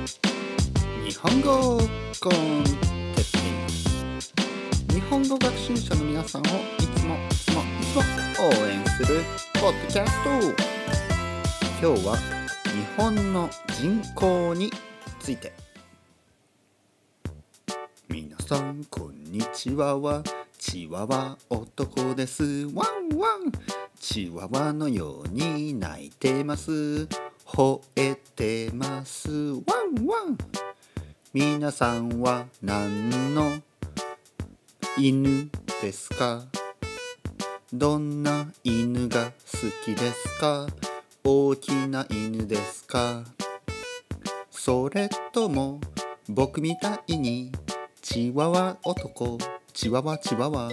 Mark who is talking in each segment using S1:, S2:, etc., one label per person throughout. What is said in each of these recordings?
S1: 日本語コンテッペ日本語学習者の皆さんをいつもいつもいつも応援す。るポッドキャスト今日は日本の人口について。皆さんこんにちはは。チワワ男です。ワンワン。チワワのように泣いてます。吠えてます。ワン。皆さんは何の犬ですか？どんな犬が好きですか？大きな犬ですか？それとも僕みたいにチワワ男？チワワチワワ？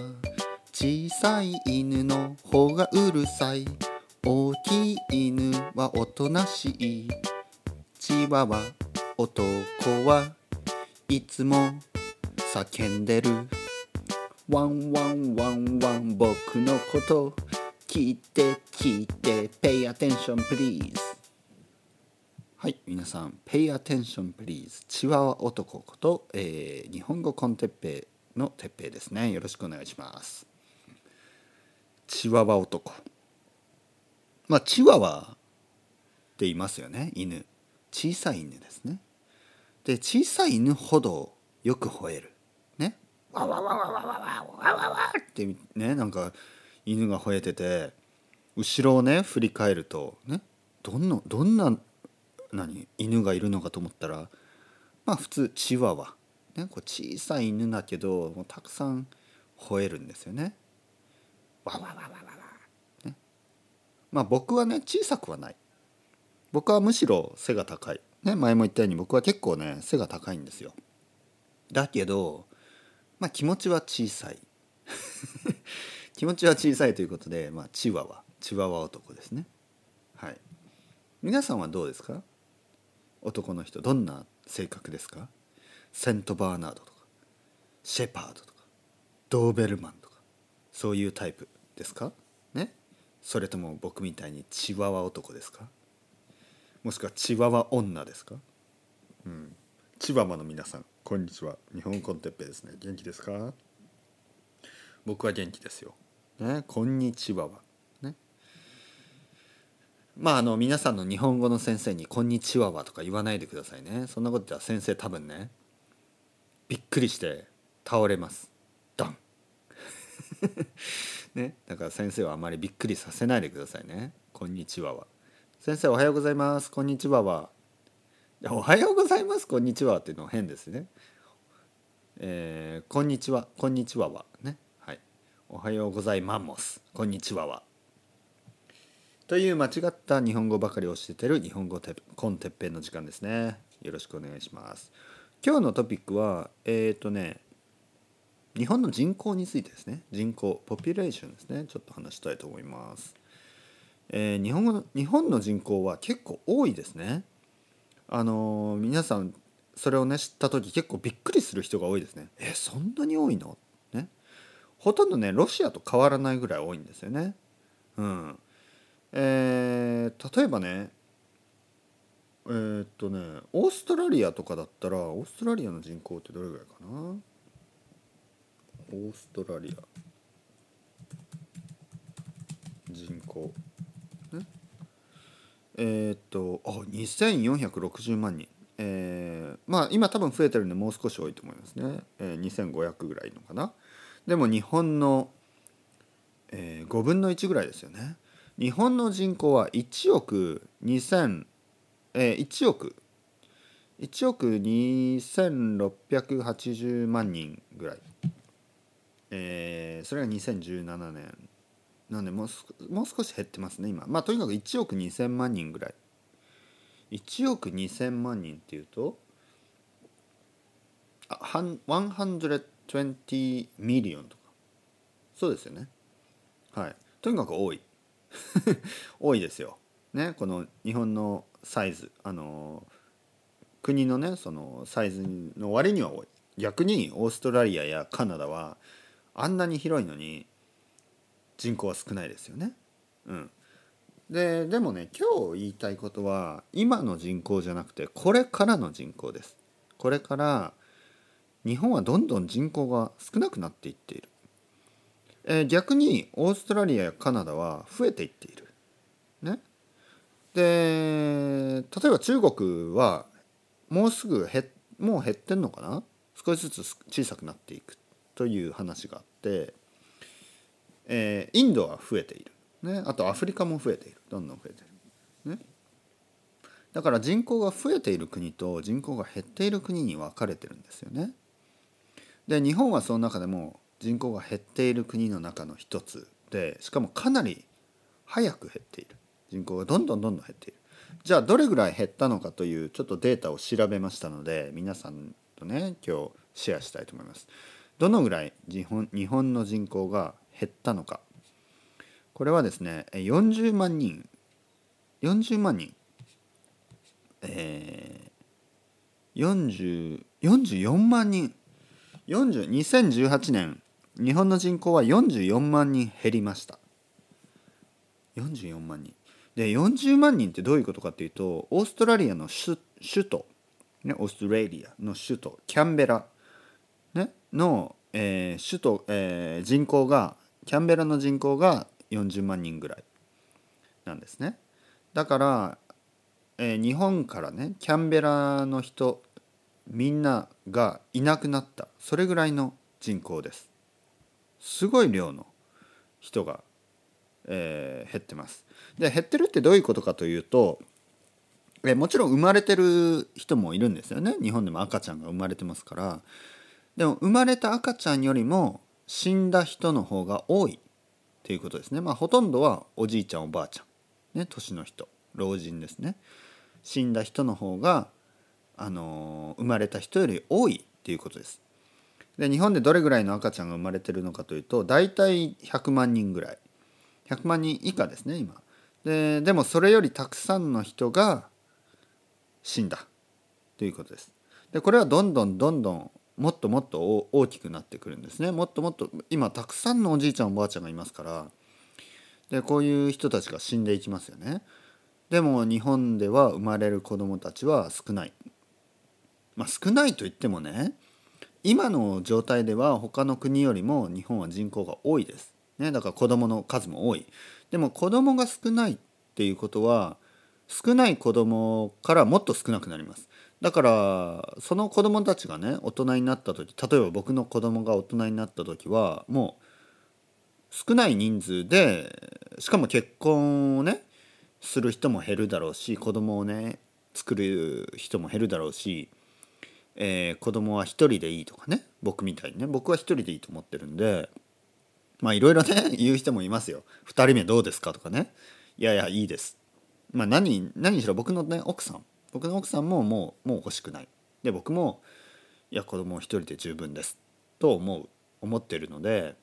S1: 小さい犬の方がうるさい？大きい犬はおとなしい？チワワ男はいつも叫んでる。ワンワンワンワン僕のこと聞いて聞いて。Pay attention please はい皆さん Pay attention please チワワ男こと、えー日本語 con Teppei のてっぺいですね。よろしくお願いします。チワワ男。まあチワワって言いますよね犬。小さい犬ですね。で小さい犬ほどよく吠える。ね。わわわわわわわわわわってねなんか犬が吠えてて後ろをね振り返るとね。どんなどんな何犬がいるのかと思ったらまあ普通チワワ、ね、こう小さい犬だけどもうたくさん吠えるんですよね。わわわわわわ、ね、まあ僕はね小さくはない。僕はむしろ背が高い、ね、前も言ったように僕は結構ね背が高いんですよ。だけどまあ気持ちは小さい。気持ちは小さいということで、まあ、チワワ。チワワ男ですね。はい。皆さんはどうですか？男の人どんな性格ですか？セントバーナードとかシェパードとかドーベルマンとかそういうタイプですか？ね？それとも僕みたいにチワワ男ですか？もしくはチワワ女ですか？うんチワワの皆さんこんにちは日本コンテッペイですね元気ですか？僕は元気ですよ。ね、こんにちはは。ね？まああの皆さんの日本語の先生に「こんにちはは」とか言わないでくださいね。そんなこと言ったら先生多分ねびっくりして倒れます。ドン ね、だから先生はあまりびっくりさせないでくださいね。こんにちはは。先生おはようございます。こんにちはは。おはようございます。こんにちはっていうのは変ですね。えーこんにちは。こんにちはは。ね。はい。おはようございます。こんにちはは。という間違った日本語ばかり教えてる日本語てコンテッペンの時間ですね。よろしくお願いします。今日のトピックは、えっ、とね、日本の人口についてですね。人口、ポピュレーションですね。ちょっと話したいと思います。えー日本語の日本の人口は結構多いですね。あのー皆さんそれをね知った時結構びっくりする人が多いですね。えそんなに多いの？ね。ほとんどねロシアと変わらないぐらい多いんですよね。うん。えー例えばねえーっとねオーストラリアとかだったらオーストラリアの人口ってどれぐらいかな？オーストラリア人口えーっとあ2460万人。えーまあ今多分増えてるんでもう少し多いと思いますね、えー、2500ぐらいのかな。でも日本の、えー5分の1ぐらいですよね。日本の人口は1億2000、えー、1億。1億2680万人ぐらい、えーそれが2017年。なんでもうもう少し減ってますね今。まあとにかく1億2000万人ぐらい。1億2000万人っていうとあはん120ミリオンとか。そうですよね。はい。とにかく多い。多いですよ。ねこの日本のサイズ。あの国のねそのサイズの割には多い。逆にオーストラリアやカナダはあんなに広いのに人口は少ないですよね。うん。ででもね今日言いたいことは今の人口じゃなくてこれからの人口です。これから日本はどんどん人口が少なくなっていっている、えー、逆にオーストラリアやカナダは増えていっている。ね。で例えば中国はもうすぐ減もう減ってんのかな？少しずつ小さくなっていくという話があって、えー、インドは増えている。ね、あとアフリカも増えている。どんどん増えている、ね、だから人口が増えている国と人口が減っている国に分かれてるんですよね。で日本はその中でも人口が減っている国の中の一つでしかもかなり早く減っている。人口がどんどんどんどん減っている。じゃあどれぐらい減ったのかというちょっとデータを調べましたので皆さんとね今日シェアしたいと思います。どのぐらい日本日本の人口が減ったのか。これはですね40万人。40万人。えー、44万人。40 2018年。日本の人口は44万人減りました。44万人。で40万人ってどういうことかっていうとオーストラリアの首都、ね、オーストラリアの首都キャンベラ、ね、の、えー、首都、えー、人口がキャンベラの人口が40万人ぐらいなんですね。だから、えー、日本からねキャンベラの人みんながいなくなったそれぐらいの人口です。すごい量の人が、えー、減ってます。で減ってるってどういうことかというとえもちろん生まれてる人もいるんですよね。日本でも赤ちゃんが生まれてますから。でも生まれた赤ちゃんよりも死んだ人の方が多いっていうことですね。まあほとんどはおじいちゃんおばあちゃん、ね、年の人老人ですね。死んだ人の方が、あの、生まれた人より多いっていうことです。で日本でどれぐらいの赤ちゃんが生まれてるのかというと大体100万人ぐらい100万人以下ですね今ででもそれよりたくさんの人が死んだということですでこれはどんどんどんどんもっともっと大きくなってくるんですね。もっともっと今たくさんのおじいちゃんおばあちゃんがいますから。でこういう人たちが死んでいきますよね。でも日本では生まれる子どもたちは少ない。まあ少ないと言ってもね今の状態では他の国よりも日本は人口が多いです、ね、だから子どもの数も多い。でも子どもが少ないっていうことは少ない子どもからもっと少なくなります。だからその子供たちがね大人になった時例えば僕の子供が大人になった時はもう少ない人数でしかも結婚をねする人も減るだろうし子供をね作る人も減るだろうし、えー、子供は一人でいいとかね僕みたいにね僕は一人でいいと思ってるんでまあいろいろね 言う人もいますよ。2人目どうですかとかね。いやいやいいです。まあ何何しろ僕のね奥さん僕の奥さんももうもう欲しくない。で僕もいや子供一人で十分です。と思う思ってるので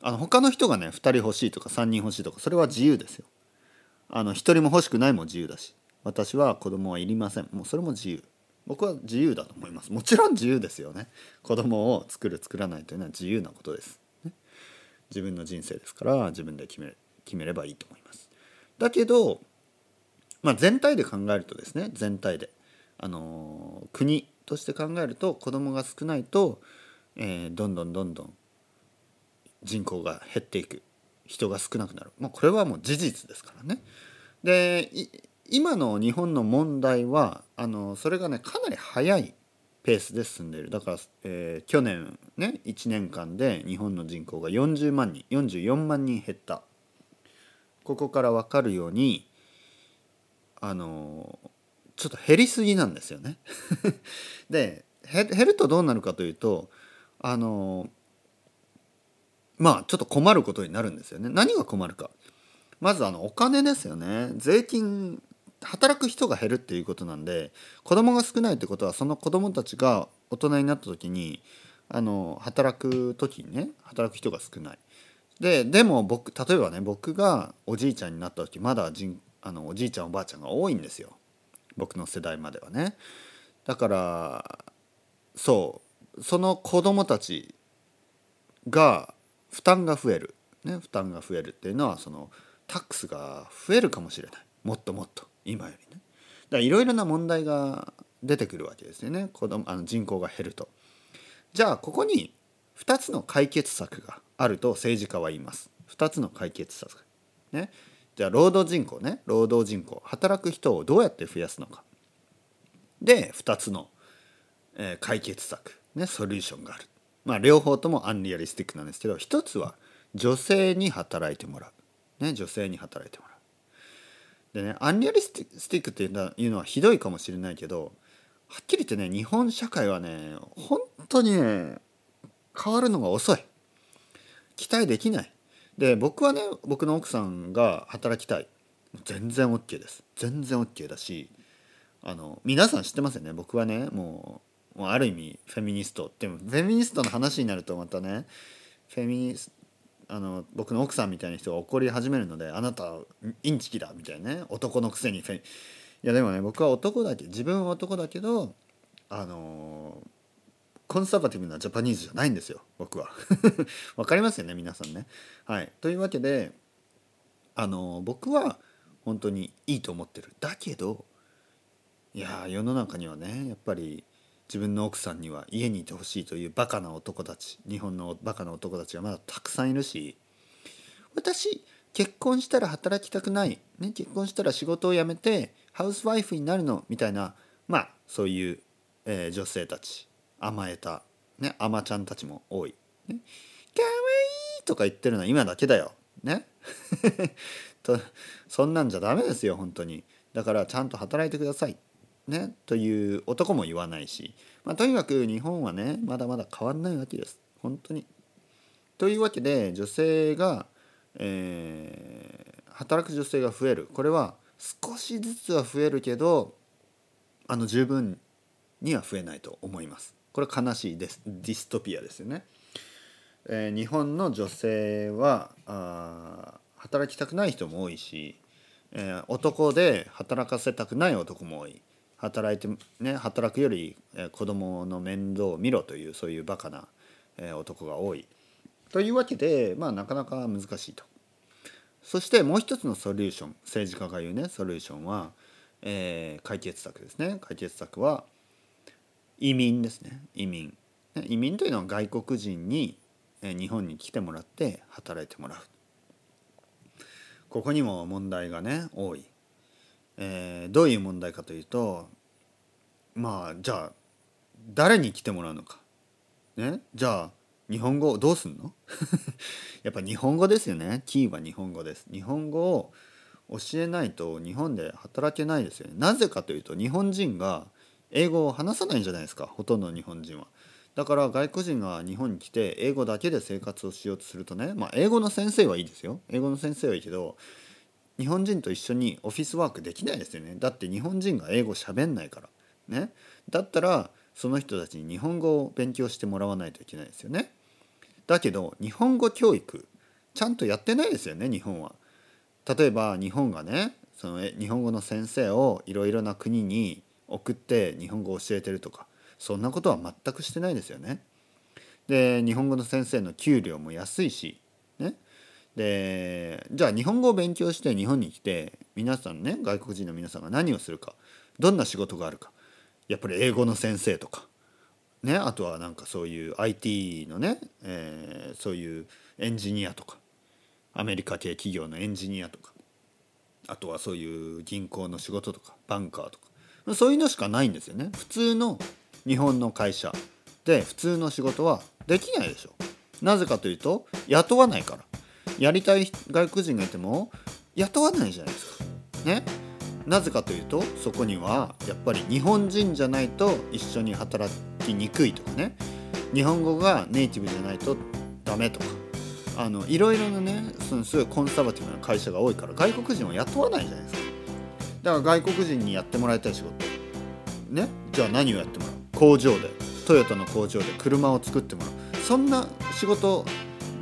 S1: あの他の人がね2人欲しいとか3人欲しいとかそれは自由ですよ。あの1人も欲しくないも自由だし私は子供はいりません。もうそれも自由。僕は自由だと思います。もちろん自由ですよね。子供を作る作らないというのは自由なことです、ね、自分の人生ですから自分で決め決めればいいと思います。だけどまあ、全体で考えるとですね全体で、あのー、国として考えると子どもが少ないと、えー、どんどんどんどん人口が減っていく。人が少なくなる、まあ、これはもう事実ですからね。で今の日本の問題はあのそれがねかなり早いペースで進んでいる。だから、えー、去年ね1年間で日本の人口が40万人44万人減った。ここから分かるようにあのちょっと減りすぎなんですよね で減るとどうなるかというとあのまあちょっと困ることになるんですよね。何が困るか。まずあのお金ですよね。税金働く人が減るっていうことなんで子供が少ないってことはその子供たちが大人になった時にあの働く時にね働く人が少ない。ででも僕例えばね僕がおじいちゃんになった時まだ人あのおじいちゃんおばあちゃんが多いんですよ。僕の世代まではね。だからそう。その子供たちが負担が増える、ね、負担が増えるっていうのはそのタックスが増えるかもしれない。もっともっと。今よりね。だからいろいろな問題が出てくるわけですよね。子供あの人口が減ると。じゃあここに2つの解決策があると政治家は言います。2つの解決策。ね。じゃあ労働人口ね。労働人口。働く人をどうやって増やすのか。で2つの、えー、解決策。ねソリューションがある。まあ両方ともアンリアリスティックなんですけど1つは女性に働いてもらう、ね、女性に働いてもらう。でねアンリアリスティックっていうのはひどいかもしれないけどはっきり言ってね日本社会はね本当にね変わるのが遅い。期待できない。で僕はね僕の奥さんが働きたい。全然 OK です。全然 OK だしあの皆さん知ってますよね？僕はねもうある意味フェミニスト。でもフェミニストの話になるとまたねフェミニスあの僕の奥さんみたいな人が怒り始めるのであなたインチキだみたいなね男のくせにフェいやでもね僕は男だけ自分は男だけどあのコンサバティブなジャパニーズじゃないんですよ僕は。わかりますよね皆さんね。はい。というわけであの僕は本当にいいと思ってる。だけどいや世の中にはねやっぱり自分の奥さんには家にいてほしいというバカな男たち日本のバカな男たちがまだたくさんいるし私結婚したら働きたくない、ね、結婚したら仕事を辞めてハウスワイフになるのみたいなまあそういう、えー、女性たち。甘えた、ね、甘ちゃんたちも多い。ね、かわいいとか言ってるのは今だけだよ。ね とそんなんじゃダメですよ本当に。だからちゃんと働いてください。ね、という男も言わないし、まあ、とにかく日本はねまだまだ変わんないわけです本当に。というわけで女性が、えー、働く女性が増えるこれは少しずつは増えるけどあの十分には増えないと思います。これ悲しいですディストピアですよね。えー、日本の女性はあ働きたくない人も多いし、えー、男で働かせたくない男も多い。働いてね働くより、えー、子供の面倒を見ろというそういうバカな、えー、男が多い。というわけでまあなかなか難しいと。そしてもう一つのソリューション政治家が言うねソリューションは、えー、解決策ですね解決策は移民ですね。移民。移民というのは外国人に日本に来てもらって働いてもらう。ここにも問題がね多い。えー、どういう問題かというとまあじゃあ誰に来てもらうのか、ね、じゃあ日本語どうすんの？やっぱ日本語ですよね。キーは日本語です。日本語を教えないと日本で働けないですよね。なぜかというと日本人が英語を話さないんじゃないですかほとんど日本人は。だから外国人が日本に来て英語だけで生活をしようとするとねまあ英語の先生はいいですよ。英語の先生はいいけど日本人と一緒にオフィスワークできないですよね。だって日本人が英語喋んないから。ね。だったらその人たちに日本語を勉強してもらわないといけないですよね。だけど日本語教育ちゃんとやってないですよね日本は。例えば日本がねその日本語の先生をいろいろな国に送って日本語を教えてるとかそんなことは全くしてないですよね。で日本語の先生の給料も安いしね。でじゃあ日本語を勉強して日本に来て皆さんね外国人の皆さんが何をするかどんな仕事があるかやっぱり英語の先生とか、ね、あとはなんかそういう IT のね、えー、そういうエンジニアとかアメリカ系企業のエンジニアとかあとはそういう銀行の仕事とかバンカーとかそういうのしかないんですよね。普通の日本の会社で普通の仕事はできないでしょ。なぜかというと雇わないから。やりたい外国人がいても雇わないじゃないですか。ね。なぜかというとそこにはやっぱり日本人じゃないと一緒に働きにくいとかね。日本語がネイティブじゃないとダメとか。あのいろいろなねそのすごいコンサバティブな会社が多いから外国人を雇わないじゃないですか。だから外国人にやってもらいたい仕事。ね？じゃあ何をやってもらう？工場で。トヨタの工場で車を作ってもらう。そんな仕事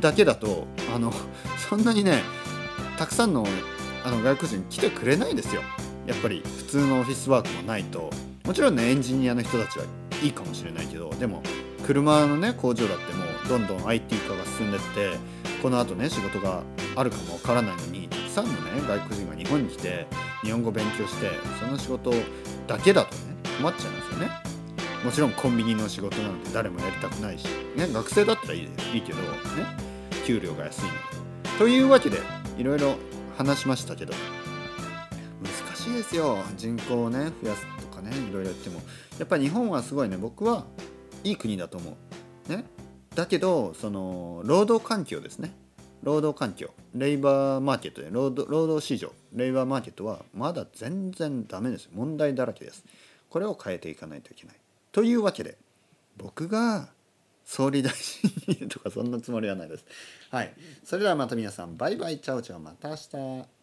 S1: だけだとあのそんなにねたくさんのあの外国人来てくれないですよ。やっぱり普通のオフィスワークもないと。もちろんねエンジニアの人たちはいいかもしれないけどでも車のね工場だってもうどんどん IT 化が進んでってこのあとね仕事があるかもわからないのにたくさんのね外国人が日本に来て日本語勉強してその仕事だけだとね困っちゃいますよね。もちろんコンビニの仕事なんて誰もやりたくないし、ね、学生だったらいいいいけど、ね、給料が安いので。というわけでいろいろ話しましたけど難しいですよ。人口をね増やすとかねいろいろ言っても。やっぱり日本はすごいね僕はいい国だと思う。ね、だけどその労働環境ですね。労働環境レイバーマーケットで労働市場レイバーマーケットはまだ全然ダメです。問題だらけです。これを変えていかないといけない。というわけで僕が総理大臣にとかそんなつもりはないです。はい。それではまた皆さん。バイバイ。チャオチャオ。また明日。